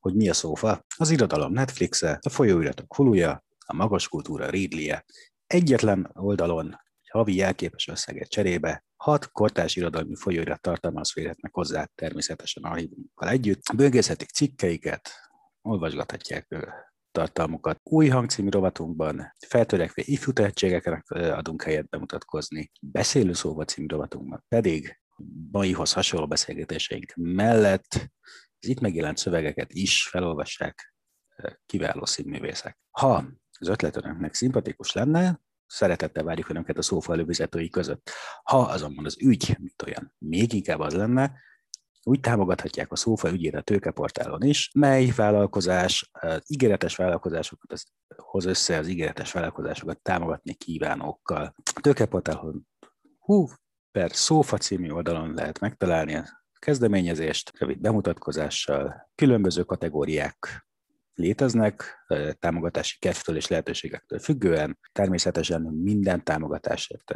hogy mi a szófa, az irodalom Netflixe, a folyóiratok huluja, a magas kultúra Ridley-e. Egyetlen oldalon havi jelképes összeget cserébe hat kortárs irodalmi folyóirat tartalmaz férhetnek hozzá természetesen archívunkkal együtt. Böngészhetik cikkeiket, olvasgathatják tartalmukat. Új hangcímű rovatunkban feltörekvő ifjú tehetségeknek adunk helyet bemutatkozni. Beszélő szóval című rovatunkban pedig maihoz hasonló beszélgetéseink mellett az itt megjelent szövegeket is felolvassák kiváló színművészek. Ha az ötlet önöknek szimpatikus lenne, szeretettel várjuk önöket a szófa előfizetői között. Ha azonban az ügy, mint olyan, még inkább az lenne, úgy támogathatják a szófa ügyét a tőkeportálon is, mely vállalkozás az ígéretes vállalkozásokat az, hoz össze az ígéretes vállalkozásokat támogatni kívánókkal. A tőkeportálon hú, per szófa című oldalon lehet megtalálni kezdeményezést, rövid bemutatkozással, különböző kategóriák léteznek, támogatási kedvtől és lehetőségektől függően. Természetesen minden támogatásért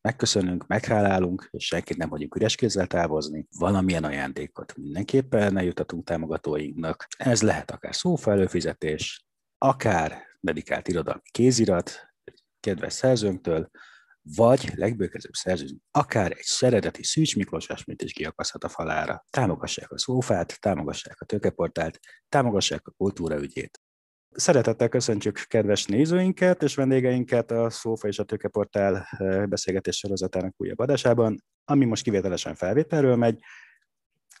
megköszönünk, meghálálunk, és senkit nem hagyjuk üres kézzel távozni. Valamilyen ajándékot mindenképpen eljutatunk támogatóinknak. Ez lehet akár szófa előfizetés, akár dedikált irodalmi kézirat, kedves szerzőnktől, vagy legbőkezőbb szerzőnk, akár egy szeredeti Szűcs Miklós esmét is kiakaszhat a falára. Támogassák a szófát, támogassák a tőkeportált, támogassák a kultúra ügyét. Szeretettel köszöntjük kedves nézőinket és vendégeinket a Szófa és a Tőkeportál eh, beszélgetés sorozatának újabb adásában, ami most kivételesen felvételről megy.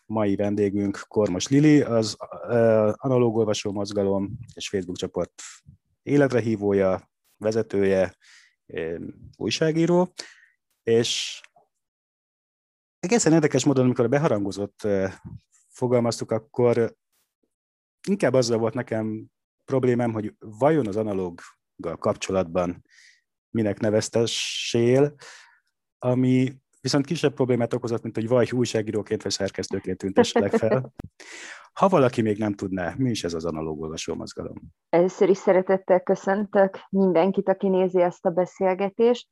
Mai vendégünk Kormos Lili, az uh, Analóg Olvasó Mozgalom és Facebook csoport életrehívója, vezetője, újságíró, és egészen érdekes módon, amikor beharangozott fogalmaztuk, akkor inkább azzal volt nekem problémám, hogy vajon az analóggal kapcsolatban minek neveztessél, ami viszont kisebb problémát okozott, mint hogy vaj újságíróként vagy szerkesztőként tüntesselek fel. Ha valaki még nem tudná, mi is ez az analóg olvasó mozgalom? Először is szeretettel köszöntök mindenkit, aki nézi ezt a beszélgetést.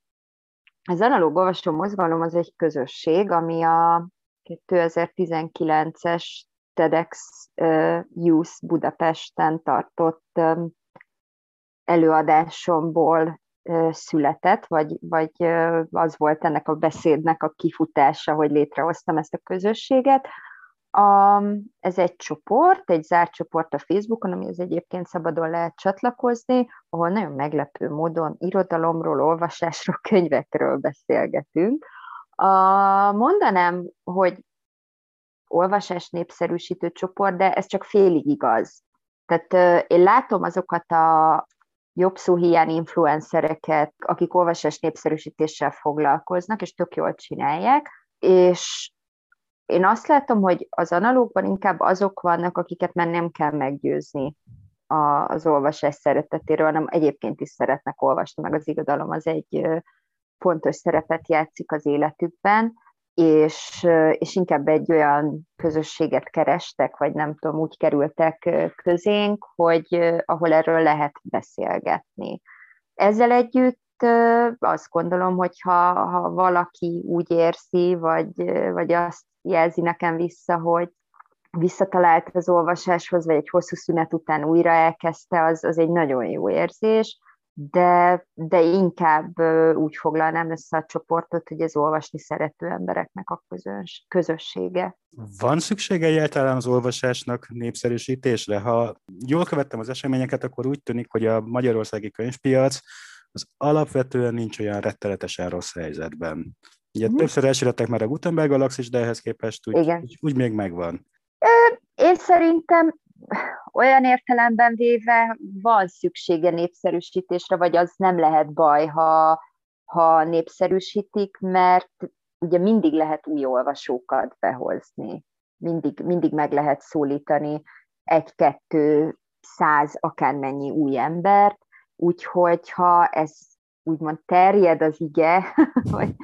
Az analóg olvasó mozgalom az egy közösség, ami a 2019-es TEDx Youth Budapesten tartott előadásomból született, vagy, vagy az volt ennek a beszédnek a kifutása, hogy létrehoztam ezt a közösséget. A, ez egy csoport, egy zárt csoport a Facebookon, ami az egyébként szabadon lehet csatlakozni, ahol nagyon meglepő módon irodalomról, olvasásról, könyvekről beszélgetünk. A, mondanám, hogy olvasás népszerűsítő csoport, de ez csak félig igaz. Tehát én látom azokat a jobb szó hiány influencereket, akik olvasás népszerűsítéssel foglalkoznak, és tök jól csinálják, és én azt látom, hogy az analógban inkább azok vannak, akiket már nem kell meggyőzni az olvasás szeretetéről, hanem egyébként is szeretnek olvasni, meg az irodalom az egy fontos szerepet játszik az életükben, és, és inkább egy olyan közösséget kerestek, vagy nem tudom, úgy kerültek közénk, hogy ahol erről lehet beszélgetni. Ezzel együtt azt gondolom, hogy ha, ha valaki úgy érzi, vagy, vagy azt jelzi nekem vissza, hogy visszatalált az olvasáshoz, vagy egy hosszú szünet után újra elkezdte, az, az egy nagyon jó érzés, de, de inkább úgy foglalnám össze a csoportot, hogy ez olvasni szerető embereknek a közöns, közössége. Van szüksége egyáltalán az olvasásnak népszerűsítésre? Ha jól követtem az eseményeket, akkor úgy tűnik, hogy a magyarországi könyvpiac az alapvetően nincs olyan rettenetesen rossz helyzetben. Ugye mm. többször elsőrettek már a Gutenberg galaxis, de ehhez képest úgy, úgy, úgy még megvan. Én szerintem olyan értelemben véve van szüksége népszerűsítésre, vagy az nem lehet baj, ha, ha népszerűsítik, mert ugye mindig lehet új olvasókat behozni, mindig, mindig meg lehet szólítani egy-kettő száz akármennyi új embert, úgyhogy ha ez úgymond terjed az ige, vagy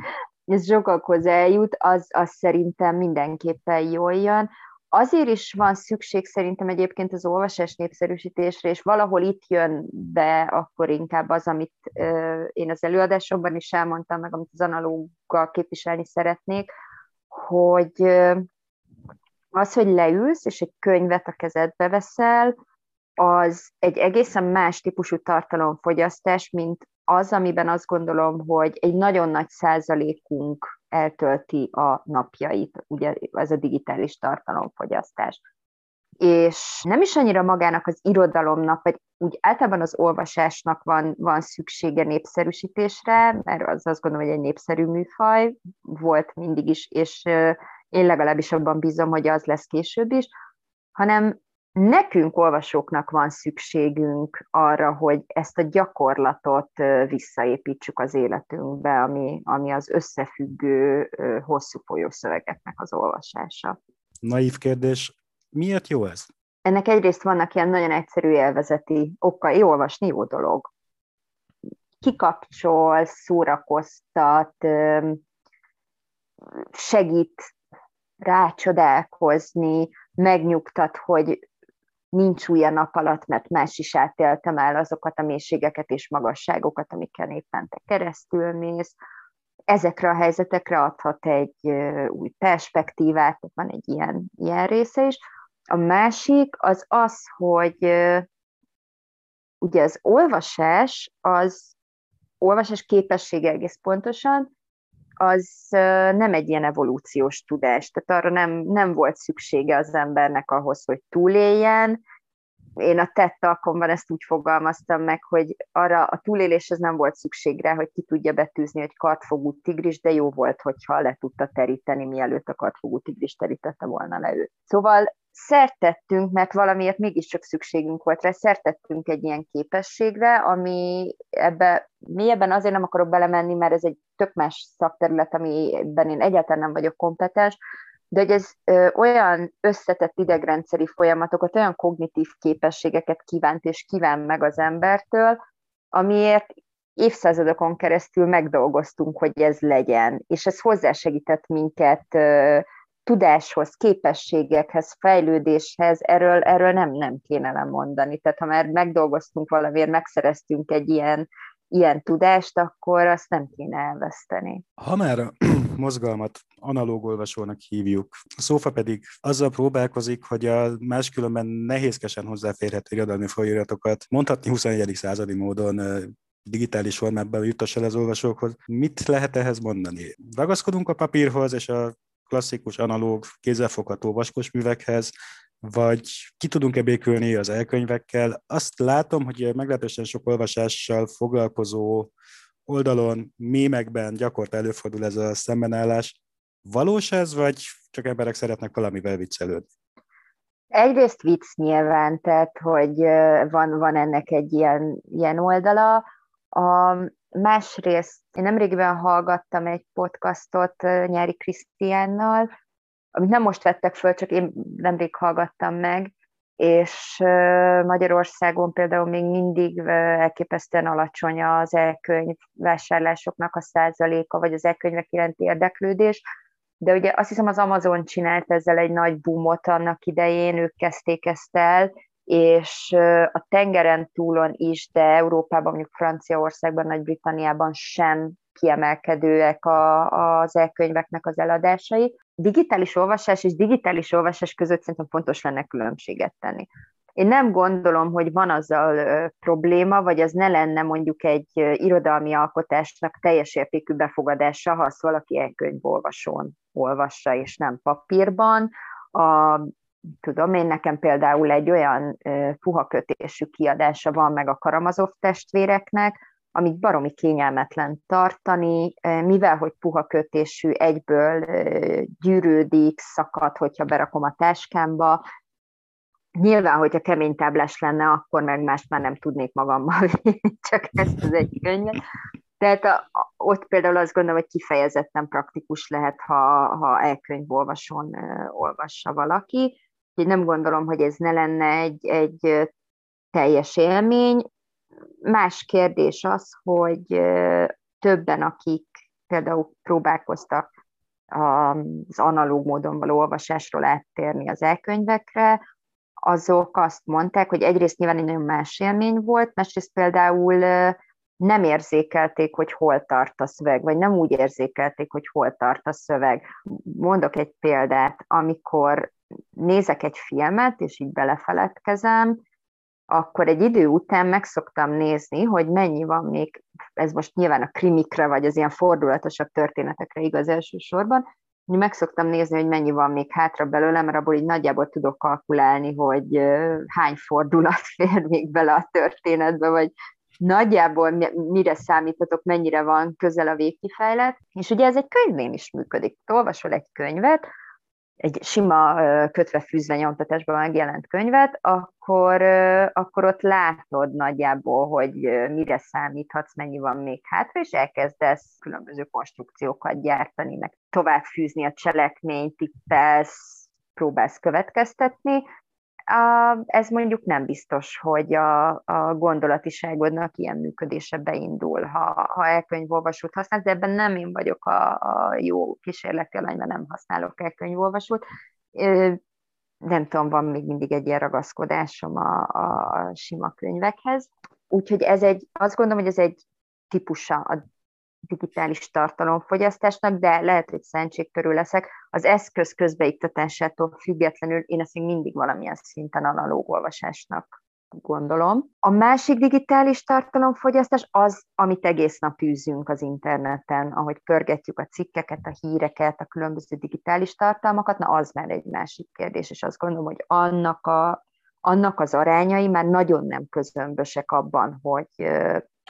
ez sokakhoz eljut, az, az szerintem mindenképpen jól jön. Azért is van szükség szerintem egyébként az olvasás népszerűsítésre, és valahol itt jön be akkor inkább az, amit én az előadásokban is elmondtam, meg amit az analóggal képviselni szeretnék, hogy Az, hogy leülsz, és egy könyvet a kezedbe veszel, az egy egészen más típusú tartalomfogyasztás, mint az, amiben azt gondolom, hogy egy nagyon nagy százalékunk eltölti a napjait, ugye ez a digitális tartalomfogyasztás. És nem is annyira magának az irodalomnak, vagy úgy általában az olvasásnak van, van szüksége népszerűsítésre, mert az azt gondolom, hogy egy népszerű műfaj volt mindig is, és én legalábbis abban bízom, hogy az lesz később is, hanem nekünk olvasóknak van szükségünk arra, hogy ezt a gyakorlatot visszaépítsük az életünkbe, ami, ami az összefüggő, hosszú folyószövegeknek az olvasása. Naív kérdés, miért jó ez? Ennek egyrészt vannak ilyen nagyon egyszerű élvezeti okai, olvasni jó dolog. Kikapcsol, szórakoztat, segít rácsodálkozni, megnyugtat, hogy nincs új a nap alatt, mert más is átéltem el azokat a mélységeket és magasságokat, amikkel éppen te keresztül mész. Ezekre a helyzetekre adhat egy új perspektívát, van egy ilyen, ilyen része is. A másik az az, hogy ugye az olvasás, az olvasás képessége egész pontosan, az nem egy ilyen evolúciós tudás, tehát arra nem, nem volt szüksége az embernek ahhoz, hogy túléljen. Én a tett alkomban ezt úgy fogalmaztam meg, hogy arra a túléléshez nem volt szükség rá, hogy ki tudja betűzni egy kartfogú tigris, de jó volt, hogyha le tudta teríteni, mielőtt a kartfogú tigris terítette volna le őt. Szóval szertettünk, mert valamiért mégiscsak szükségünk volt rá, szertettünk egy ilyen képességre, ami ebbe mélyebben azért nem akarok belemenni, mert ez egy tök más szakterület, amiben én egyáltalán nem vagyok kompetens, de hogy ez ö, olyan összetett idegrendszeri folyamatokat, olyan kognitív képességeket kívánt és kíván meg az embertől, amiért évszázadokon keresztül megdolgoztunk, hogy ez legyen, és ez hozzásegített minket ö, tudáshoz, képességekhez, fejlődéshez, erről, erről nem, nem kéne lemondani. Tehát ha már megdolgoztunk valamiért, megszereztünk egy ilyen, ilyen tudást, akkor azt nem kéne elveszteni. Ha már a mozgalmat analóg olvasónak hívjuk, a szófa pedig azzal próbálkozik, hogy a máskülönben nehézkesen hozzáférhető irodalmi folyóiratokat mondhatni 21. századi módon digitális formában juttass el az olvasókhoz. Mit lehet ehhez mondani? Ragaszkodunk a papírhoz és a klasszikus, analóg, kézzelfogható vaskos művekhez, vagy ki tudunk-e békülni az elkönyvekkel. Azt látom, hogy meglehetősen sok olvasással foglalkozó oldalon, mémekben gyakorta előfordul ez a szembenállás. Valós ez, vagy csak emberek szeretnek valamivel viccelődni? Egyrészt vicc nyilván, tehát hogy van, van ennek egy ilyen, ilyen oldala. A, Másrészt én nemrégiben hallgattam egy podcastot Nyári Krisztiánnal, amit nem most vettek föl, csak én nemrég hallgattam meg, és Magyarországon például még mindig elképesztően alacsony az elkönyv vásárlásoknak a százaléka, vagy az elkönyvek iránti érdeklődés, de ugye azt hiszem az Amazon csinált ezzel egy nagy boomot annak idején, ők kezdték ezt el, és a tengeren túlon is, de Európában, mondjuk Franciaországban, Nagy-Britanniában sem kiemelkedőek a, az elkönyveknek az eladásai. Digitális olvasás és digitális olvasás között szerintem fontos lenne különbséget tenni. Én nem gondolom, hogy van azzal probléma, vagy az ne lenne mondjuk egy irodalmi alkotásnak teljes értékű befogadása, ha azt valaki elkönyvolvasón olvassa, és nem papírban. A tudom én, nekem például egy olyan puha kötésű kiadása van meg a Karamazov testvéreknek, amit baromi kényelmetlen tartani, mivel hogy puha kötésű, egyből gyűrődik, szakad, hogyha berakom a táskámba. Nyilván, hogyha kemény táblás lenne, akkor meg más már nem tudnék magammal csak ezt az egy könyvet. Tehát a, ott például azt gondolom, hogy kifejezetten praktikus lehet, ha, ha elkönyvolvasón olvassa valaki. Úgyhogy nem gondolom, hogy ez ne lenne egy, egy teljes élmény. Más kérdés az, hogy többen, akik például próbálkoztak az analóg módon való olvasásról áttérni az elkönyvekre, azok azt mondták, hogy egyrészt nyilván egy nagyon más élmény volt, másrészt például nem érzékelték, hogy hol tart a szöveg, vagy nem úgy érzékelték, hogy hol tart a szöveg. Mondok egy példát, amikor nézek egy filmet, és így belefeledkezem, akkor egy idő után meg szoktam nézni, hogy mennyi van még, ez most nyilván a krimikre, vagy az ilyen fordulatosabb történetekre igaz elsősorban, hogy meg szoktam nézni, hogy mennyi van még hátra belőle, mert abból így nagyjából tudok kalkulálni, hogy hány fordulat fér még bele a történetbe, vagy nagyjából mire számítatok, mennyire van közel a végkifejlet. És ugye ez egy könyvnél is működik. Olvasol egy könyvet, egy sima kötve fűzve nyomtatásban megjelent könyvet, akkor, akkor ott látod nagyjából, hogy mire számíthatsz, mennyi van még hátra, és elkezdesz különböző konstrukciókat gyártani, meg tovább fűzni a cselekményt, tippelsz, próbálsz következtetni, ez mondjuk nem biztos, hogy a, a gondolatiságodnak ilyen működése beindul, ha, ha elkönyvolvasót használsz, de ebben nem én vagyok a, a jó kísérleti alany, mert nem használok elkönyvolvasót. Nem tudom, van még mindig egy ilyen ragaszkodásom a, a sima könyvekhez. Úgyhogy ez egy, azt gondolom, hogy ez egy típusa a digitális tartalomfogyasztásnak, de lehet, hogy szentségkörül leszek. Az eszköz közbeiktatásától függetlenül én ezt még mindig valamilyen szinten analóg olvasásnak gondolom. A másik digitális tartalomfogyasztás az, amit egész nap űzünk az interneten, ahogy pörgetjük a cikkeket, a híreket, a különböző digitális tartalmakat, na az már egy másik kérdés, és azt gondolom, hogy annak, a, annak az arányai már nagyon nem közömbösek abban, hogy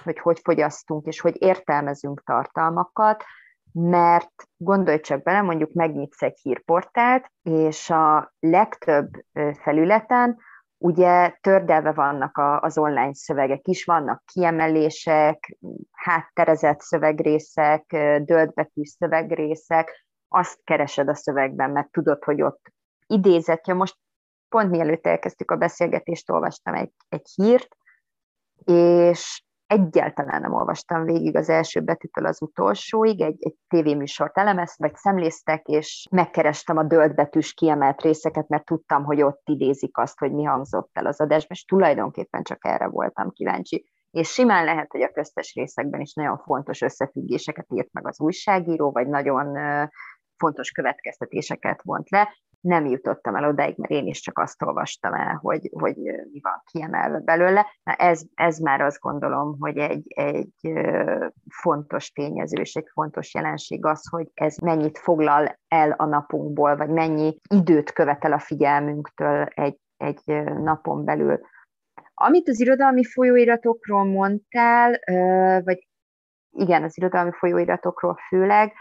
hogy hogy fogyasztunk, és hogy értelmezünk tartalmakat, mert gondolj csak bele, mondjuk megnyitsz egy hírportált, és a legtöbb felületen ugye tördelve vannak az online szövegek is, vannak kiemelések, hátterezett szövegrészek, döltbetű szövegrészek, azt keresed a szövegben, mert tudod, hogy ott idézetje. Most pont mielőtt elkezdtük a beszélgetést, olvastam egy, egy hírt, és egyáltalán nem olvastam végig az első betűtől az utolsóig, egy, egy tévéműsort elemezt, vagy szemléztek, és megkerestem a dölt kiemelt részeket, mert tudtam, hogy ott idézik azt, hogy mi hangzott el az adásban, és tulajdonképpen csak erre voltam kíváncsi. És simán lehet, hogy a köztes részekben is nagyon fontos összefüggéseket írt meg az újságíró, vagy nagyon fontos következtetéseket vont le, nem jutottam el odáig, mert én is csak azt olvastam el, hogy, hogy mi van kiemelve belőle. Na ez, ez már azt gondolom, hogy egy, egy fontos tényező és egy fontos jelenség az, hogy ez mennyit foglal el a napunkból, vagy mennyi időt követel a figyelmünktől egy, egy napon belül. Amit az irodalmi folyóiratokról mondtál, vagy igen, az irodalmi folyóiratokról főleg,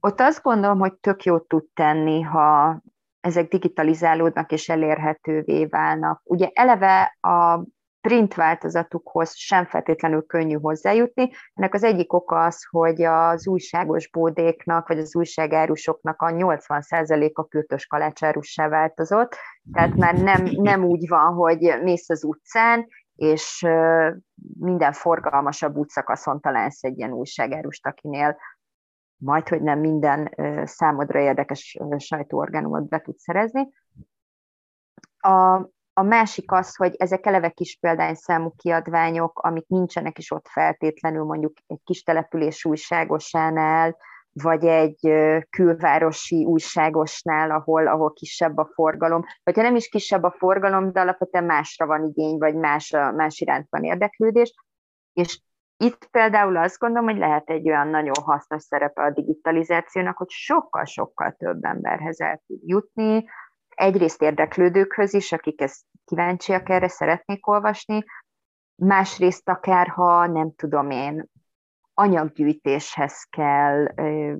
ott azt gondolom, hogy tök jót tud tenni, ha ezek digitalizálódnak és elérhetővé válnak. Ugye eleve a print változatukhoz sem feltétlenül könnyű hozzájutni. Ennek az egyik oka az, hogy az újságos bódéknak, vagy az újságárusoknak a 80%-a kürtös kalácsárussá változott, tehát már nem, nem úgy van, hogy mész az utcán, és minden forgalmasabb útszakaszon találsz egy ilyen újságárust, akinél majd, hogy nem minden számodra érdekes sajtóorganumot be tud szerezni. A, a másik az, hogy ezek eleve kis példányszámú kiadványok, amik nincsenek is ott feltétlenül mondjuk egy kis település újságosánál, vagy egy külvárosi újságosnál, ahol, ahol kisebb a forgalom, vagy ha nem is kisebb a forgalom, de alapvetően másra van igény, vagy más, más iránt van érdeklődés, és itt például azt gondolom, hogy lehet egy olyan nagyon hasznos szerepe a digitalizációnak, hogy sokkal-sokkal több emberhez el tud jutni, egyrészt érdeklődőkhöz is, akik ezt kíváncsiak erre, szeretnék olvasni, másrészt akár, ha nem tudom én, anyaggyűjtéshez kell,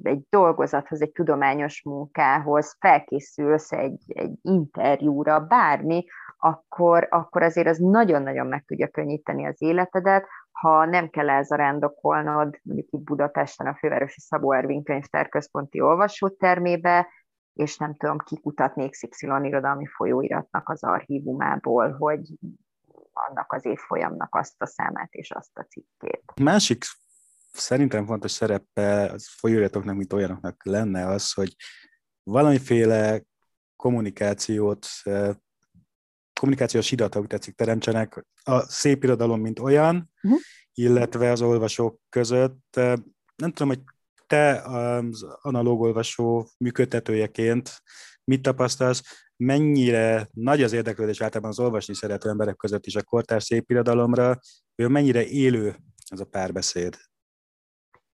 egy dolgozathoz, egy tudományos munkához, felkészülsz egy, egy interjúra, bármi, akkor, akkor azért az nagyon-nagyon meg tudja könnyíteni az életedet, ha nem kell elzarándokolnod, mondjuk itt Budapesten a Fővárosi Szabó Ervin Könyvtár Központi Olvasótermébe, és nem tudom, kikutatni XY irodalmi folyóiratnak az archívumából, hogy annak az évfolyamnak azt a számát és azt a cikkét. Másik szerintem fontos szerepe az folyóiratoknak, mint olyanoknak lenne az, hogy valamiféle kommunikációt kommunikációs irat, ahogy tetszik, teremtsenek a szép irodalom, mint olyan, uh-huh. illetve az olvasók között. Nem tudom, hogy te az analóg olvasó működtetőjeként mit tapasztalsz, mennyire nagy az érdeklődés általában az olvasni szerető emberek között is a kortárs szépirodalomra, hogy mennyire élő ez a párbeszéd?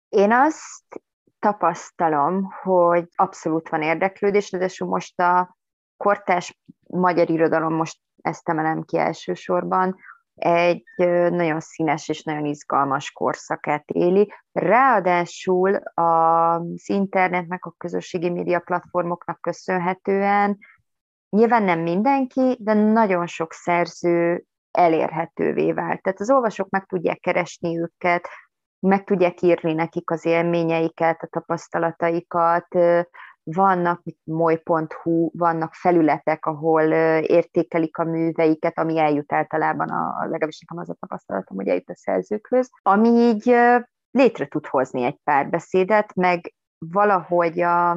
Én azt tapasztalom, hogy abszolút van érdeklődés, de most a kortás magyar irodalom, most ezt emelem ki elsősorban, egy nagyon színes és nagyon izgalmas korszakát éli. Ráadásul az internetnek, a közösségi média platformoknak köszönhetően nyilván nem mindenki, de nagyon sok szerző elérhetővé vált. Tehát az olvasók meg tudják keresni őket, meg tudják írni nekik az élményeiket, a tapasztalataikat, vannak moly.hu, vannak felületek, ahol értékelik a műveiket, ami eljut általában, a, legalábbis nekem az a tapasztalatom, hogy eljut a szerzőkhöz, ami így létre tud hozni egy párbeszédet, meg valahogy a,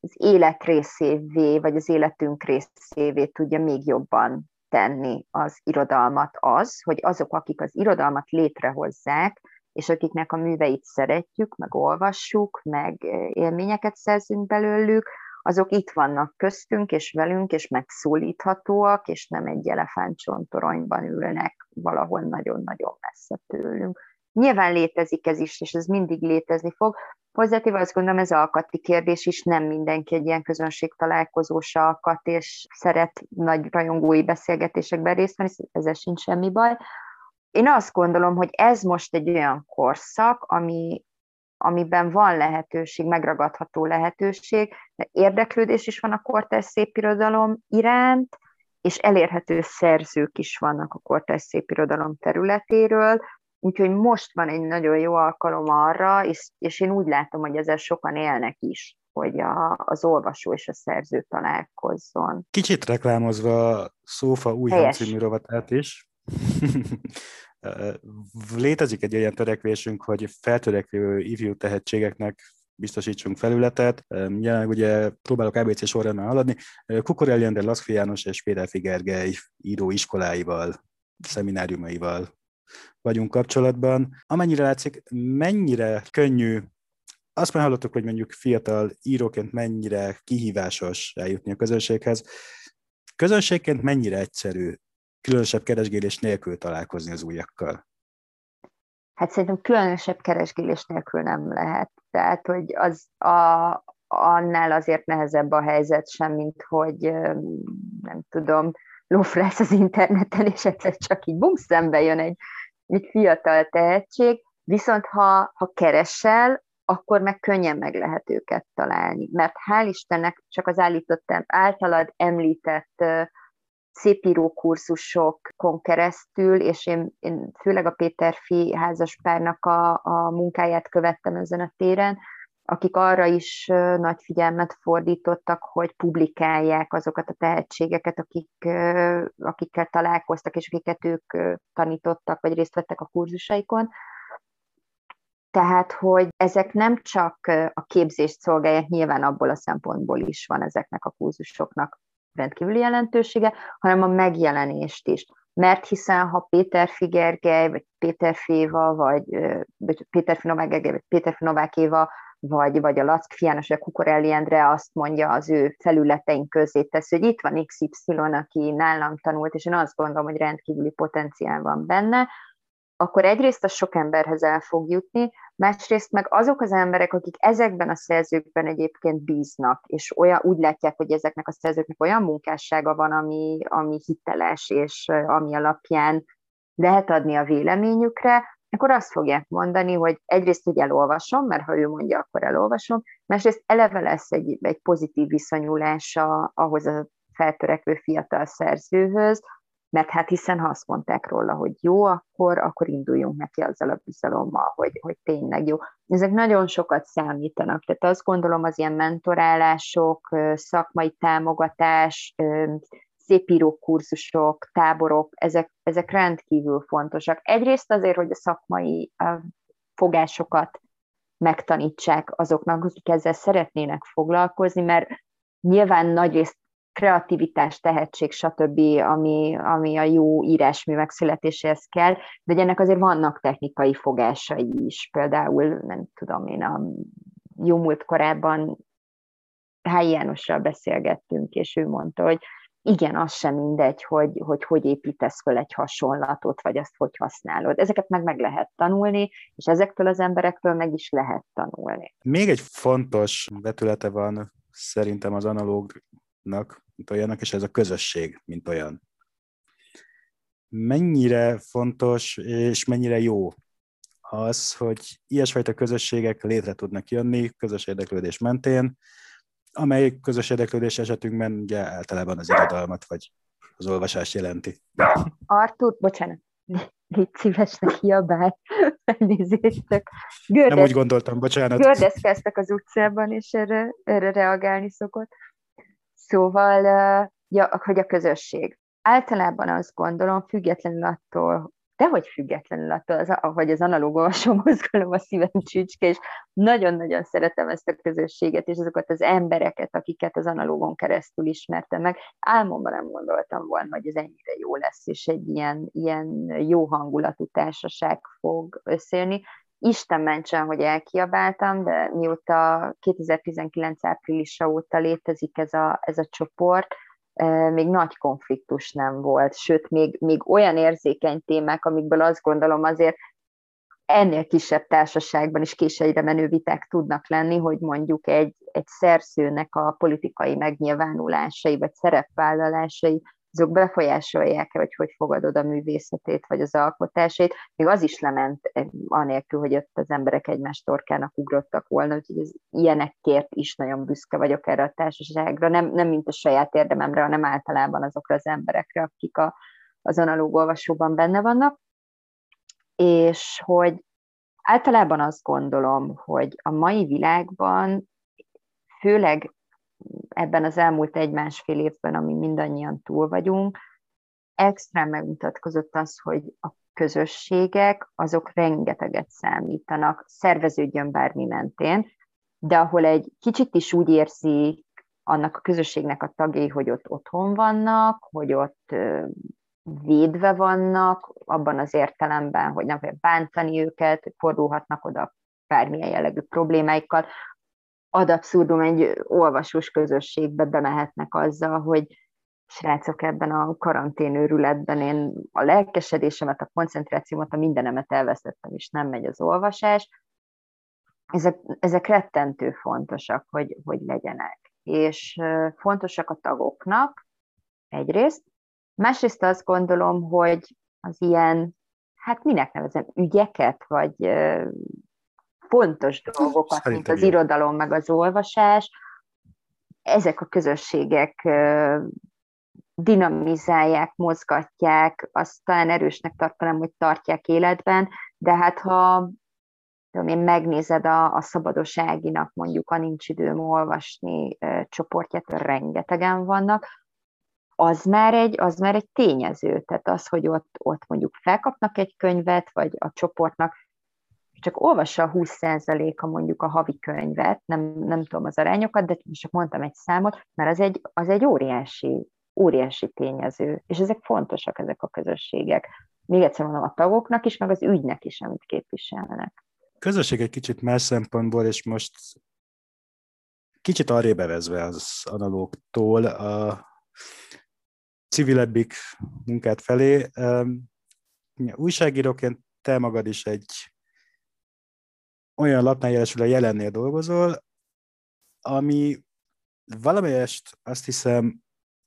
az élet részévé, vagy az életünk részévé tudja még jobban tenni az irodalmat az, hogy azok, akik az irodalmat létrehozzák, és akiknek a műveit szeretjük, meg olvassuk, meg élményeket szerzünk belőlük, azok itt vannak köztünk és velünk, és megszólíthatóak, és nem egy elefántcsontoronyban ülnek valahol nagyon-nagyon messze tőlünk. Nyilván létezik ez is, és ez mindig létezni fog. Pozitív azt gondolom, ez alkati kérdés is, nem mindenki egy ilyen közönség találkozós alkat, és szeret nagy rajongói beszélgetésekben részt venni, ezzel sincs semmi baj, én azt gondolom, hogy ez most egy olyan korszak, ami, amiben van lehetőség, megragadható lehetőség, de érdeklődés is van a kortárs szépirodalom iránt, és elérhető szerzők is vannak a kortárs szépirodalom területéről, úgyhogy most van egy nagyon jó alkalom arra, és, és én úgy látom, hogy ezzel sokan élnek is, hogy a, az olvasó és a szerző találkozzon. Kicsit reklámozva Szófa új című rovatát is, Létezik egy olyan törekvésünk, hogy feltörekvő ifjú tehetségeknek biztosítsunk felületet. Jelenleg ugye próbálok ABC sorrendben haladni. Kukorelli Ender, Laszkfi János és Péter Figergely író iskoláival, szemináriumaival vagyunk kapcsolatban. Amennyire látszik, mennyire könnyű azt már hallottuk, hogy mondjuk fiatal íróként mennyire kihívásos eljutni a közönséghez. Közönségként mennyire egyszerű különösebb keresgélés nélkül találkozni az újakkal? Hát szerintem különösebb keresgélés nélkül nem lehet. Tehát, hogy az a, annál azért nehezebb a helyzet sem, mint hogy nem tudom, lófrász az interneten, és egyszer csak így bum, szembe jön egy, egy fiatal tehetség, viszont ha, ha keresel, akkor meg könnyen meg lehet őket találni. Mert hál' Istennek csak az állítottam, általad említett szépíró kurzusokon keresztül, és én, én főleg a Péterfi házaspárnak a, a munkáját követtem ezen a téren, akik arra is nagy figyelmet fordítottak, hogy publikálják azokat a tehetségeket, akik, akikkel találkoztak, és akiket ők tanítottak, vagy részt vettek a kurzusaikon. Tehát, hogy ezek nem csak a képzést szolgálják, nyilván abból a szempontból is van ezeknek a kurzusoknak rendkívüli jelentősége, hanem a megjelenést is. Mert hiszen ha Péter Figergely, vagy Péter Féva, vagy, vagy Péter Gergely, vagy Péter Finovák vagy, vagy a Lack Fiános, vagy a Kukorelli Endre azt mondja az ő felületeink közé tesz, hogy itt van XY, aki nálam tanult, és én azt gondolom, hogy rendkívüli potenciál van benne, akkor egyrészt a sok emberhez el fog jutni, másrészt meg azok az emberek, akik ezekben a szerzőkben egyébként bíznak, és olyan, úgy látják, hogy ezeknek a szerzőknek olyan munkássága van, ami, ami hiteles, és ami alapján lehet adni a véleményükre, akkor azt fogják mondani, hogy egyrészt, hogy elolvasom, mert ha ő mondja, akkor elolvasom, másrészt eleve lesz egy, egy pozitív viszonyulása ahhoz a feltörekvő fiatal szerzőhöz, mert hát hiszen ha azt mondták róla, hogy jó, akkor, akkor induljunk neki azzal a bizalommal, hogy, hogy tényleg jó. Ezek nagyon sokat számítanak, tehát azt gondolom az ilyen mentorálások, szakmai támogatás, szépíró kurzusok, táborok, ezek, ezek rendkívül fontosak. Egyrészt azért, hogy a szakmai fogásokat megtanítsák azoknak, akik ezzel szeretnének foglalkozni, mert nyilván nagyrészt kreativitás, tehetség, stb., ami, ami a jó írásmű megszületéséhez kell, de ennek azért vannak technikai fogásai is. Például, nem tudom én, a jó múlt korábban H. Jánossal beszélgettünk, és ő mondta, hogy igen, az sem mindegy, hogy, hogy hogy építesz fel egy hasonlatot, vagy azt hogy használod. Ezeket meg meg lehet tanulni, és ezektől az emberektől meg is lehet tanulni. Még egy fontos vetülete van szerintem az analógnak, mint olyannak, és ez a közösség, mint olyan. Mennyire fontos és mennyire jó az, hogy ilyesfajta közösségek létre tudnak jönni közös érdeklődés mentén, amely közös érdeklődés esetünkben ugye általában az irodalmat vagy az olvasást jelenti. Artur, bocsánat, légy szívesnek hiabálj, elnézést. Gördesz, Nem úgy gondoltam, bocsánat. Gördeszkeztek az utcában, és erre, erre reagálni szokott. Szóval, ja, hogy a közösség. Általában azt gondolom, függetlenül attól, dehogy függetlenül attól, az, hogy az analóg olvasó mozgalom a szívem csücske, és nagyon-nagyon szeretem ezt a közösséget, és azokat az embereket, akiket az analógon keresztül ismertem meg. Álmomban nem gondoltam volna, hogy ez ennyire jó lesz, és egy ilyen, ilyen jó hangulatú társaság fog összejönni. Isten mentsen, hogy elkiabáltam, de mióta 2019 áprilisa óta létezik ez a, ez a csoport, még nagy konfliktus nem volt, sőt, még, még olyan érzékeny témák, amikből azt gondolom azért ennél kisebb társaságban is későre menő viták tudnak lenni, hogy mondjuk egy, egy szerzőnek a politikai megnyilvánulásai vagy szerepvállalásai azok befolyásolják hogy hogy fogadod a művészetét, vagy az alkotásait. Még az is lement, eh, anélkül, hogy ott az emberek egymás torkának ugrottak volna, úgyhogy ez ilyenekért is nagyon büszke vagyok erre a társaságra, nem, nem mint a saját érdememre, hanem általában azokra az emberekre, akik a, az analóg olvasóban benne vannak. És hogy általában azt gondolom, hogy a mai világban főleg ebben az elmúlt egy-másfél évben, ami mindannyian túl vagyunk, extrán megmutatkozott az, hogy a közösségek, azok rengeteget számítanak, szerveződjön bármi mentén, de ahol egy kicsit is úgy érzi annak a közösségnek a tagjai, hogy ott otthon vannak, hogy ott védve vannak, abban az értelemben, hogy nem kell bántani őket, fordulhatnak oda bármilyen jellegű problémáikkal, ad abszurdum egy olvasós közösségbe bemehetnek azzal, hogy srácok ebben a karanténőrületben én a lelkesedésemet, a koncentrációmat, a mindenemet elvesztettem, és nem megy az olvasás. Ezek, ezek rettentő fontosak, hogy, hogy legyenek. És fontosak a tagoknak egyrészt, másrészt azt gondolom, hogy az ilyen, hát minek nevezem, ügyeket, vagy fontos dolgokat, Szerintem mint az jó. irodalom, meg az olvasás, ezek a közösségek dinamizálják, mozgatják, azt talán erősnek tartanám, hogy tartják életben, de hát ha tudom én, megnézed a, a szabadoságinak mondjuk a nincs időm olvasni e, csoportját, rengetegen vannak, az már egy, az már egy tényező. Tehát az, hogy ott, ott mondjuk felkapnak egy könyvet, vagy a csoportnak csak olvassa 20%-a mondjuk a havi könyvet, nem, nem tudom az arányokat, de csak mondtam egy számot, mert az egy, az egy óriási, óriási tényező, és ezek fontosak, ezek a közösségek. Még egyszer mondom, a tagoknak is, meg az ügynek is, amit képviselnek. Közösség egy kicsit más szempontból, és most kicsit arré bevezve az analógtól a civilebbik munkát felé. Újságíróként te magad is egy olyan lapnál jelesül a jelennél dolgozol, ami valamelyest azt hiszem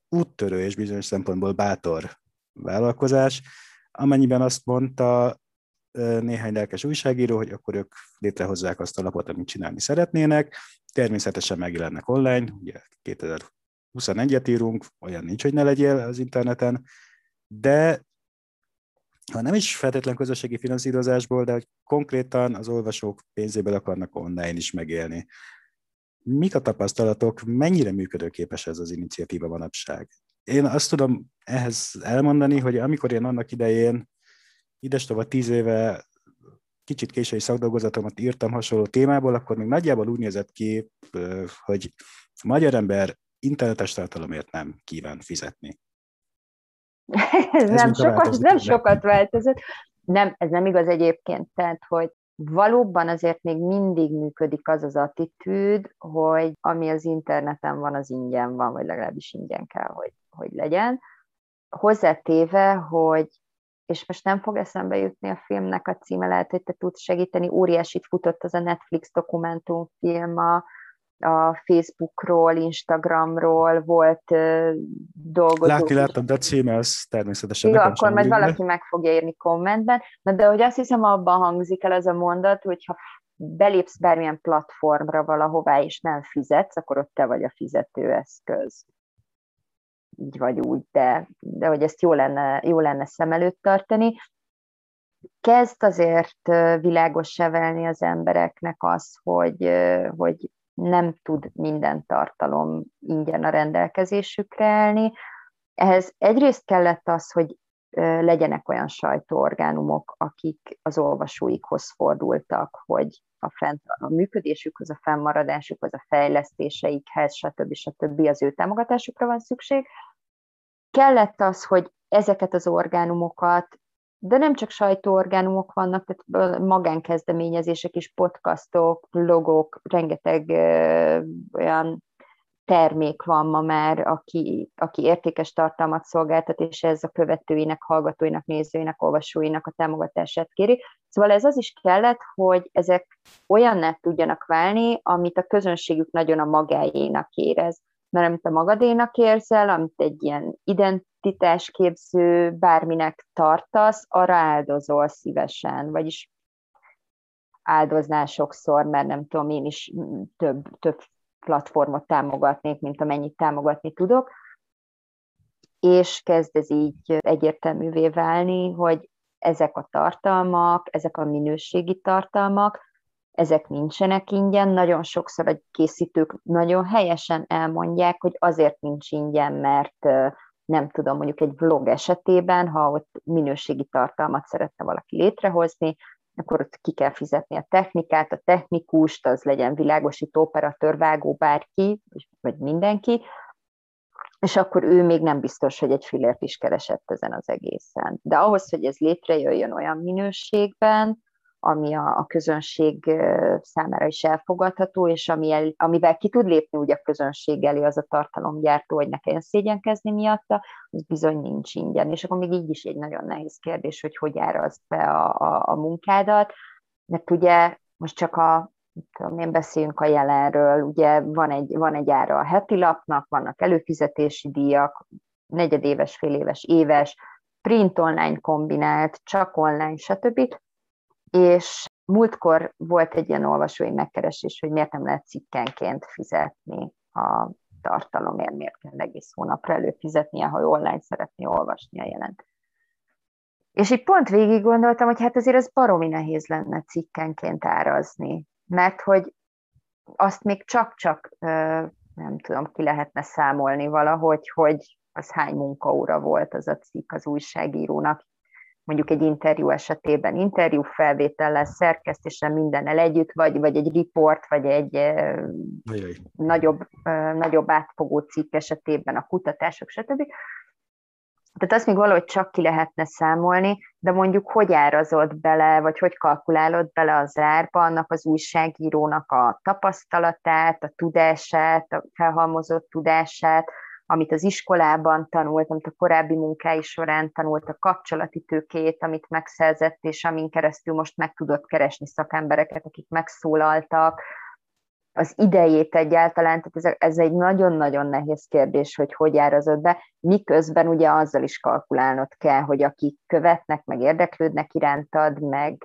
úttörő és bizonyos szempontból bátor vállalkozás, amennyiben azt mondta néhány lelkes újságíró, hogy akkor ők létrehozzák azt a lapot, amit csinálni szeretnének, természetesen megjelennek online, ugye 2021-et írunk, olyan nincs, hogy ne legyél az interneten, de ha nem is feltétlen közösségi finanszírozásból, de hogy konkrétan az olvasók pénzéből akarnak online is megélni. Mik a tapasztalatok, mennyire működőképes ez az iniciatíva manapság? Én azt tudom ehhez elmondani, hogy amikor én annak idején, idestova tíz éve kicsit késői szakdolgozatomat írtam hasonló témából, akkor még nagyjából úgy nézett ki, hogy a magyar ember internetes tartalomért nem kíván fizetni. Ez, ez nem, sokat, nem sokat változott. Nem, ez nem igaz egyébként, tehát, hogy valóban azért még mindig működik az az attitűd, hogy ami az interneten van, az ingyen van, vagy legalábbis ingyen kell, hogy, hogy legyen. Hozzátéve, hogy és most nem fog eszembe jutni a filmnek a címe, lehet, hogy te tudsz segíteni, óriásit futott az a Netflix dokumentumfilm a, a Facebookról, Instagramról volt dolgozó. Látni láttam, de a címe az természetesen. Igen, akkor majd valaki meg fogja írni kommentben. Na de hogy azt hiszem, abban hangzik el az a mondat, hogyha belépsz bármilyen platformra valahová, és nem fizetsz, akkor ott te vagy a fizetőeszköz. Így vagy úgy, de, de hogy ezt jó lenne, jó lenne szem előtt tartani. Kezd azért világos válni az embereknek az, hogy, hogy nem tud minden tartalom ingyen a rendelkezésükre állni. Ehhez egyrészt kellett az, hogy legyenek olyan sajtóorgánumok, akik az olvasóikhoz fordultak, hogy a, fent, a működésükhoz, a fennmaradásukhoz, a fejlesztéseikhez, stb. stb. az ő támogatásukra van szükség. Kellett az, hogy ezeket az orgánumokat de nem csak sajtóorgánumok vannak, tehát magánkezdeményezések is, podcastok, blogok, rengeteg olyan termék van ma már, aki, aki értékes tartalmat szolgáltat, és ez a követőinek, hallgatóinak, nézőinek, olvasóinak a támogatását kéri. Szóval ez az is kellett, hogy ezek olyanná tudjanak válni, amit a közönségük nagyon a magáénak érez. Mert amit a magadénak érzel, amit egy ilyen ident identitásképző bárminek tartasz, arra áldozol szívesen, vagyis áldoznál sokszor, mert nem tudom, én is több, több platformot támogatnék, mint amennyit támogatni tudok, és kezd ez így egyértelművé válni, hogy ezek a tartalmak, ezek a minőségi tartalmak, ezek nincsenek ingyen, nagyon sokszor a készítők nagyon helyesen elmondják, hogy azért nincs ingyen, mert nem tudom, mondjuk egy vlog esetében, ha ott minőségi tartalmat szeretne valaki létrehozni, akkor ott ki kell fizetni a technikát, a technikust, az legyen világosító, operatőr, vágó, bárki, vagy mindenki, és akkor ő még nem biztos, hogy egy fillért is keresett ezen az egészen. De ahhoz, hogy ez létrejöjjön olyan minőségben, ami a, a közönség számára is elfogadható, és ami el, amivel ki tud lépni ugye a közönség elé az a tartalomgyártó, hogy ne kelljen szégyenkezni miatta, az bizony nincs ingyen. És akkor még így is egy nagyon nehéz kérdés, hogy hogy árazd be a, a, a munkádat, mert ugye most csak a tudom én, beszéljünk a jelenről, ugye van egy, van egy ára a heti lapnak, vannak előfizetési díjak, negyedéves, féléves, éves, print online kombinált, csak online, stb és múltkor volt egy ilyen olvasói megkeresés, hogy miért nem lehet cikkenként fizetni a tartalomért, miért kell egész hónapra előfizetnie, ha online szeretné olvasni a jelent. És így pont végig gondoltam, hogy hát azért ez baromi nehéz lenne cikkenként árazni, mert hogy azt még csak-csak, nem tudom, ki lehetne számolni valahogy, hogy az hány munkaóra volt az a cikk az újságírónak, mondjuk egy interjú esetében interjú felvétellel, szerkesztéssel mindennel együtt, vagy, vagy egy riport, vagy egy Ajaj. nagyobb, nagyobb átfogó cikk esetében a kutatások, stb. Tehát azt még valahogy csak ki lehetne számolni, de mondjuk hogy árazod bele, vagy hogy kalkulálod bele az árba annak az újságírónak a tapasztalatát, a tudását, a felhalmozott tudását, amit az iskolában tanult, amit a korábbi munkái során tanult, a kapcsolati tőkét, amit megszerzett, és amin keresztül most meg tudott keresni szakembereket, akik megszólaltak, az idejét egyáltalán, tehát ez, ez egy nagyon-nagyon nehéz kérdés, hogy hogy árazod be, miközben ugye azzal is kalkulálnod kell, hogy akik követnek, meg érdeklődnek irántad, meg,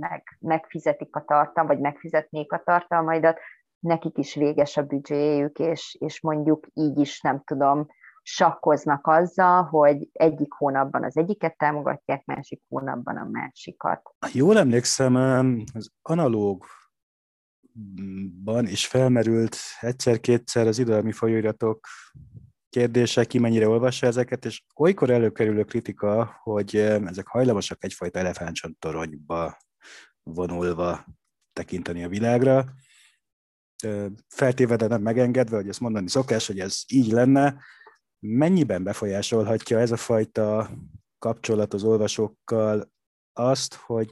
meg megfizetik a tartalmat, vagy megfizetnék a tartalmaidat, nekik is véges a büdzséjük, és, és mondjuk így is nem tudom, sakkoznak azzal, hogy egyik hónapban az egyiket támogatják, másik hónapban a másikat. Jól emlékszem, az analógban is felmerült egyszer-kétszer az irodalmi folyóiratok kérdése, ki mennyire olvassa ezeket, és olykor előkerülő kritika, hogy ezek hajlamosak egyfajta elefántcsontoronyba vonulva tekinteni a világra, feltéve, de nem megengedve, hogy ezt mondani szokás, hogy ez így lenne, mennyiben befolyásolhatja ez a fajta kapcsolat az olvasókkal azt, hogy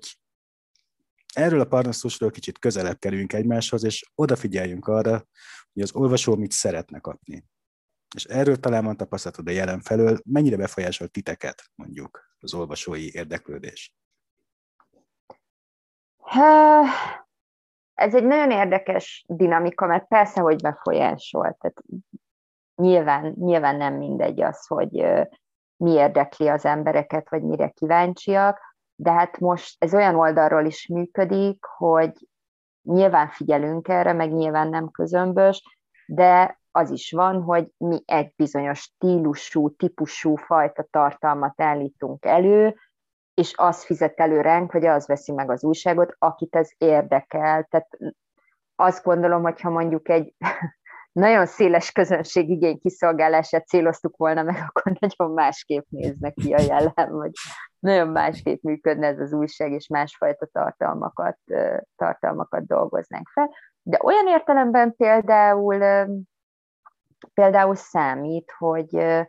Erről a parnasztusról kicsit közelebb kerüljünk egymáshoz, és odafigyeljünk arra, hogy az olvasó mit szeretne kapni. És erről talán van tapasztalatod a jelen felől, mennyire befolyásol titeket, mondjuk, az olvasói érdeklődés? Ez egy nagyon érdekes dinamika, mert persze, hogy befolyásol. Tehát nyilván, nyilván nem mindegy az, hogy mi érdekli az embereket, vagy mire kíváncsiak, de hát most ez olyan oldalról is működik, hogy nyilván figyelünk erre, meg nyilván nem közömbös, de az is van, hogy mi egy bizonyos stílusú, típusú fajta tartalmat állítunk elő, és az fizet elő ránk, hogy az veszi meg az újságot, akit ez érdekel. Tehát azt gondolom, hogyha mondjuk egy nagyon széles közönség igény kiszolgálását céloztuk volna meg, akkor nagyon másképp néznek ki a jellem, vagy nagyon másképp működne ez az újság, és másfajta tartalmakat, tartalmakat dolgoznánk fel. De olyan értelemben például, például számít, hogy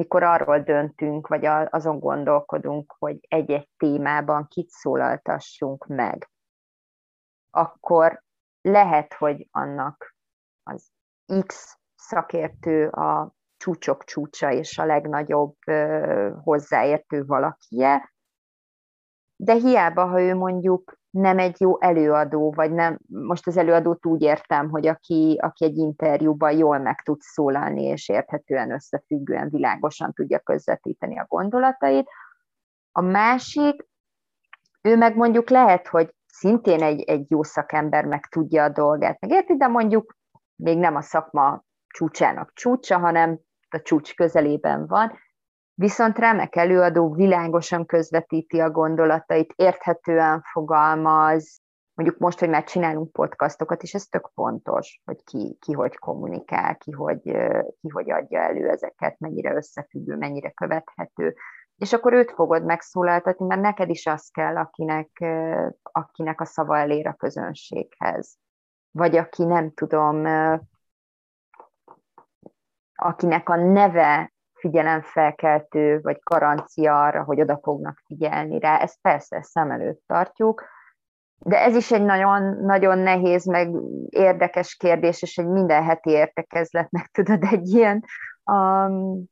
mikor arról döntünk, vagy azon gondolkodunk, hogy egy-egy témában kit szólaltassunk meg, akkor lehet, hogy annak az X szakértő a csúcsok csúcsa és a legnagyobb hozzáértő valakije, de hiába, ha ő mondjuk nem egy jó előadó, vagy nem, most az előadót úgy értem, hogy aki, aki egy interjúban jól meg tud szólalni, és érthetően összefüggően világosan tudja közvetíteni a gondolatait. A másik, ő meg mondjuk lehet, hogy szintén egy, egy jó szakember meg tudja a dolgát, meg érti, de mondjuk még nem a szakma csúcsának csúcsa, hanem a csúcs közelében van, viszont remek előadó világosan közvetíti a gondolatait, érthetően fogalmaz, mondjuk most, hogy már csinálunk podcastokat, és ez tök fontos, hogy ki, ki hogy kommunikál, ki hogy, ki hogy adja elő ezeket, mennyire összefüggő, mennyire követhető. És akkor őt fogod megszólaltatni, mert neked is az kell, akinek, akinek a szava elér a közönséghez. Vagy aki nem tudom, akinek a neve figyelemfelkeltő, vagy garancia arra, hogy oda fognak figyelni rá. Ezt persze szem előtt tartjuk, de ez is egy nagyon, nagyon nehéz, meg érdekes kérdés, és egy minden heti értekezletnek tudod egy ilyen um,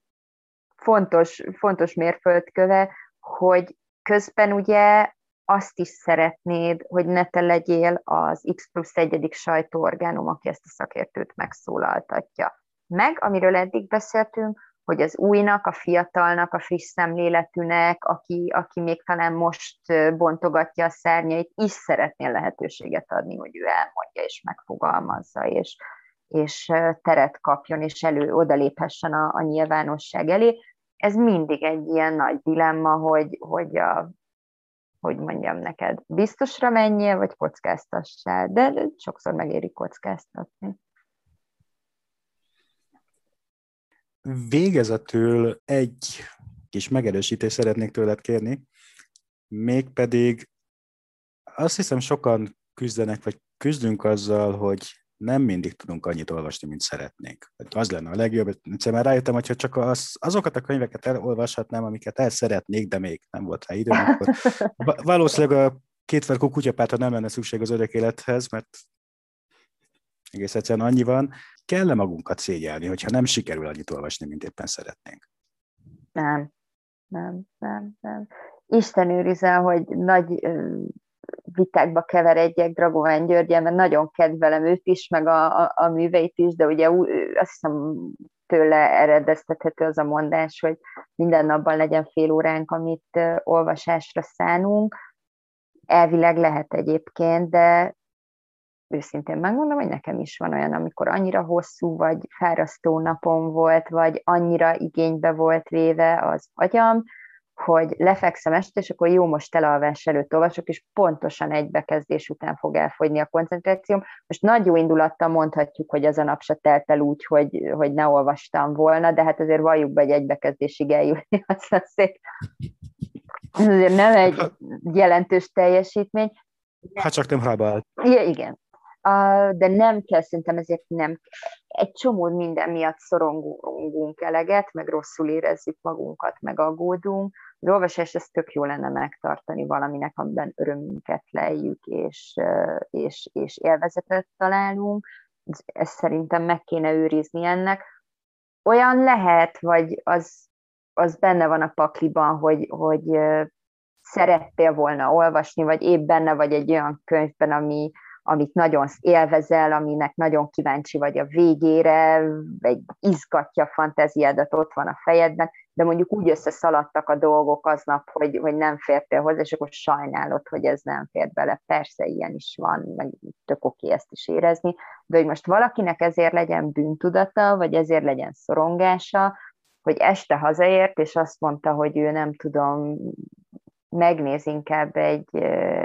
fontos, fontos mérföldköve, hogy közben ugye azt is szeretnéd, hogy ne te legyél az X plusz egyedik sajtóorgánum, aki ezt a szakértőt megszólaltatja. Meg, amiről eddig beszéltünk, hogy az újnak, a fiatalnak, a friss szemléletűnek, aki, aki még talán most bontogatja a szárnyait, is szeretnél lehetőséget adni, hogy ő elmondja és megfogalmazza, és, és teret kapjon, és elő odaléphessen a, a nyilvánosság elé. Ez mindig egy ilyen nagy dilemma, hogy, hogy a, hogy mondjam neked, biztosra menjél, vagy kockáztassál, de sokszor megéri kockáztatni. Végezetül egy kis megerősítést szeretnék tőled kérni, mégpedig azt hiszem sokan küzdenek, vagy küzdünk azzal, hogy nem mindig tudunk annyit olvasni, mint szeretnénk. Az lenne a legjobb. Egyszer már rájöttem, hogyha csak az, azokat a könyveket elolvashatnám, amiket el szeretnék, de még nem volt rá időm, akkor valószínűleg a két farkú kutyapárta nem lenne szükség az örök élethez, mert egész egyszerűen annyi van kell-e magunkat szégyelni, hogyha nem sikerül annyit olvasni, mint éppen szeretnénk? Nem, nem, nem, nem. Isten őrizel, hogy nagy vitákba keveredjek Dragován Györgyen, mert nagyon kedvelem őt is, meg a, a, a műveit is, de ugye azt hiszem tőle eredeztethető az a mondás, hogy minden napban legyen fél óránk, amit olvasásra szánunk. Elvileg lehet egyébként, de őszintén megmondom, hogy nekem is van olyan, amikor annyira hosszú vagy fárasztó napom volt, vagy annyira igénybe volt véve az agyam, hogy lefekszem este, és akkor jó, most elalvás előtt olvasok, és pontosan egy bekezdés után fog elfogyni a koncentrációm. Most nagy jó indulattal mondhatjuk, hogy az a nap se telt el úgy, hogy, hogy ne olvastam volna, de hát azért valljuk be, hogy egy bekezdésig eljutni, az azért, az azért nem egy jelentős teljesítmény. Hát csak nem rábált. Ja, igen, de nem kell, szerintem ezért nem egy csomó minden miatt szorongunk eleget, meg rosszul érezzük magunkat, meg aggódunk, az olvasás ezt tök jó lenne megtartani valaminek, amiben örömünket lejjük, és, és, és élvezetet találunk. Ezt szerintem meg kéne őrizni ennek. Olyan lehet, vagy az, az benne van a pakliban, hogy, hogy szerettél volna olvasni, vagy épp benne vagy egy olyan könyvben, ami, amit nagyon élvezel, aminek nagyon kíváncsi vagy a végére, vagy izgatja a fantáziádat, ott van a fejedben, de mondjuk úgy összeszaladtak a dolgok aznap, hogy, hogy nem fértél hozzá, és akkor sajnálod, hogy ez nem fért bele. Persze ilyen is van, meg tök oké ezt is érezni, de hogy most valakinek ezért legyen bűntudata, vagy ezért legyen szorongása, hogy este hazaért, és azt mondta, hogy ő nem tudom, megnéz inkább egy,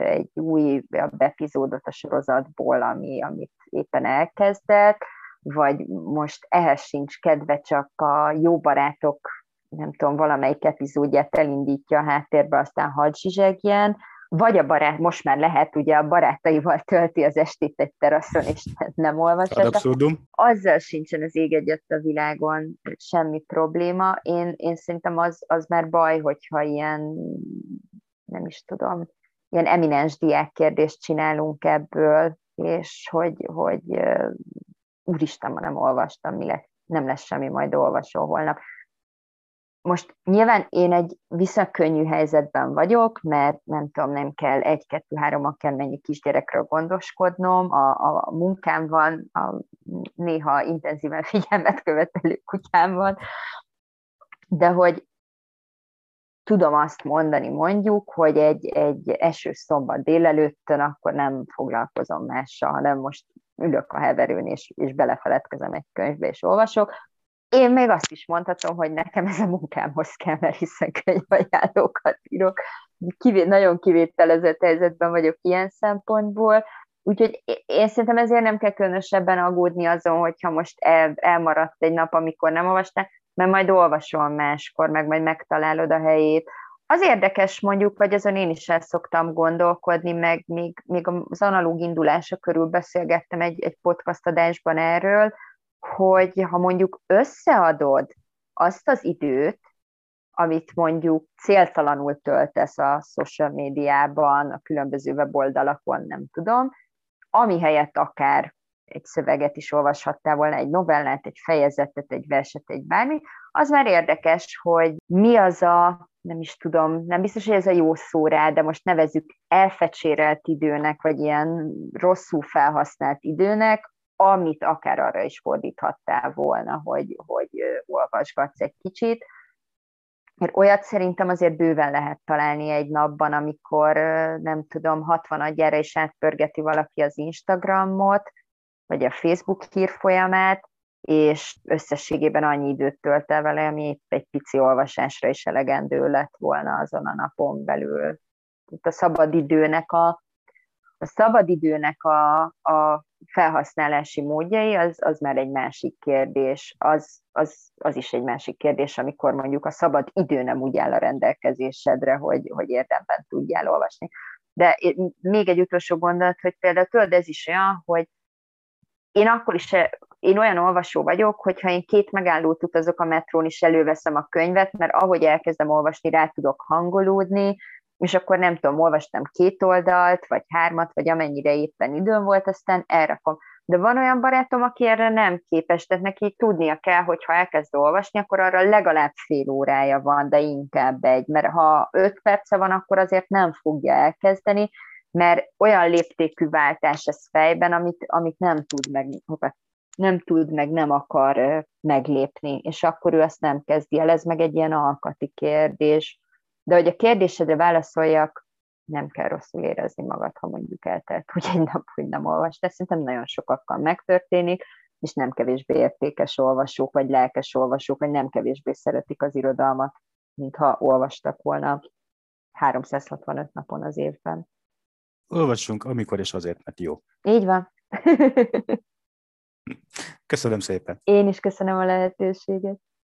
egy új epizódot a sorozatból, ami, amit éppen elkezdett, vagy most ehhez sincs kedve, csak a jó barátok, nem tudom, valamelyik epizódját elindítja a háttérbe, aztán hadd zsizsegjen, vagy a barát, most már lehet, ugye a barátaival tölti az estét egy teraszon, és nem olvashat. abszurdum. Azzal sincsen az ég egyet a világon semmi probléma. Én, én szerintem az, az már baj, hogyha ilyen, nem is tudom, ilyen eminens diákkérdést csinálunk ebből, és hogy, hogy úristen, ma nem olvastam, mi lesz, nem lesz semmi, majd olvasó holnap. Most nyilván én egy visszakönnyű helyzetben vagyok, mert nem tudom, nem kell egy-kettő-három mennyi kisgyerekről gondoskodnom, a, a munkám van, a néha intenzíven figyelmet követelő kutyám van, de hogy tudom azt mondani mondjuk, hogy egy, egy esős szombat délelőttön akkor nem foglalkozom mással, hanem most ülök a heverőn, és, és belefeledkezem egy könyvbe, és olvasok, én még azt is mondhatom, hogy nekem ez a munkámhoz kell, mert hiszen könyvajánlókat írok. Kivé, nagyon kivételezett helyzetben vagyok ilyen szempontból, úgyhogy én szerintem ezért nem kell különösebben aggódni azon, hogyha most el, elmaradt egy nap, amikor nem olvastál, mert majd olvasol máskor, meg majd megtalálod a helyét. Az érdekes mondjuk, vagy azon én is el szoktam gondolkodni, meg még, még az analóg indulása körül beszélgettem egy, egy podcast adásban erről, hogy ha mondjuk összeadod azt az időt, amit mondjuk céltalanul töltesz a social médiában, a különböző weboldalakon, nem tudom, ami helyett akár egy szöveget is olvashattál volna, egy novellát, egy fejezetet, egy verset, egy bármi, az már érdekes, hogy mi az a, nem is tudom, nem biztos, hogy ez a jó szó rá, de most nevezük elfecsérelt időnek, vagy ilyen rosszul felhasznált időnek, amit akár arra is fordíthattál volna, hogy, hogy olvasgatsz egy kicsit. Mert olyat szerintem azért bőven lehet találni egy napban, amikor nem tudom, 60 adjára is átpörgeti valaki az Instagramot, vagy a Facebook hírfolyamát, és összességében annyi időt tölt el vele, ami egy pici olvasásra is elegendő lett volna azon a napon belül. Itt a szabadidőnek a, a szabadidőnek a, a felhasználási módjai, az, az már egy másik kérdés. Az, az, az is egy másik kérdés, amikor mondjuk a szabad idő nem úgy áll a rendelkezésedre, hogy, hogy érdemben tudjál olvasni. De még egy utolsó gondolat, hogy például tudod, ez is olyan, hogy én akkor is, én olyan olvasó vagyok, hogyha én két megállót utazok a metrón, is előveszem a könyvet, mert ahogy elkezdem olvasni, rá tudok hangolódni, és akkor nem tudom, olvastam két oldalt, vagy hármat, vagy amennyire éppen időm volt, aztán elrakom. De van olyan barátom, aki erre nem képes, tehát neki tudnia kell, hogy ha elkezd olvasni, akkor arra legalább fél órája van, de inkább egy, mert ha öt perce van, akkor azért nem fogja elkezdeni, mert olyan léptékű váltás ez fejben, amit, amit nem tud meg, nem tud meg, nem akar meglépni, és akkor ő azt nem kezdi el, ez meg egy ilyen alkati kérdés, de hogy a kérdésedre válaszoljak, nem kell rosszul érezni magad, ha mondjuk eltelt hogy egy nap, hogy nem olvastál. Szerintem nagyon sokakkal megtörténik, és nem kevésbé értékes olvasók, vagy lelkes olvasók, vagy nem kevésbé szeretik az irodalmat, mintha olvastak volna 365 napon az évben. Olvassunk, amikor és azért, mert jó. Így van. Köszönöm szépen. Én is köszönöm a lehetőséget.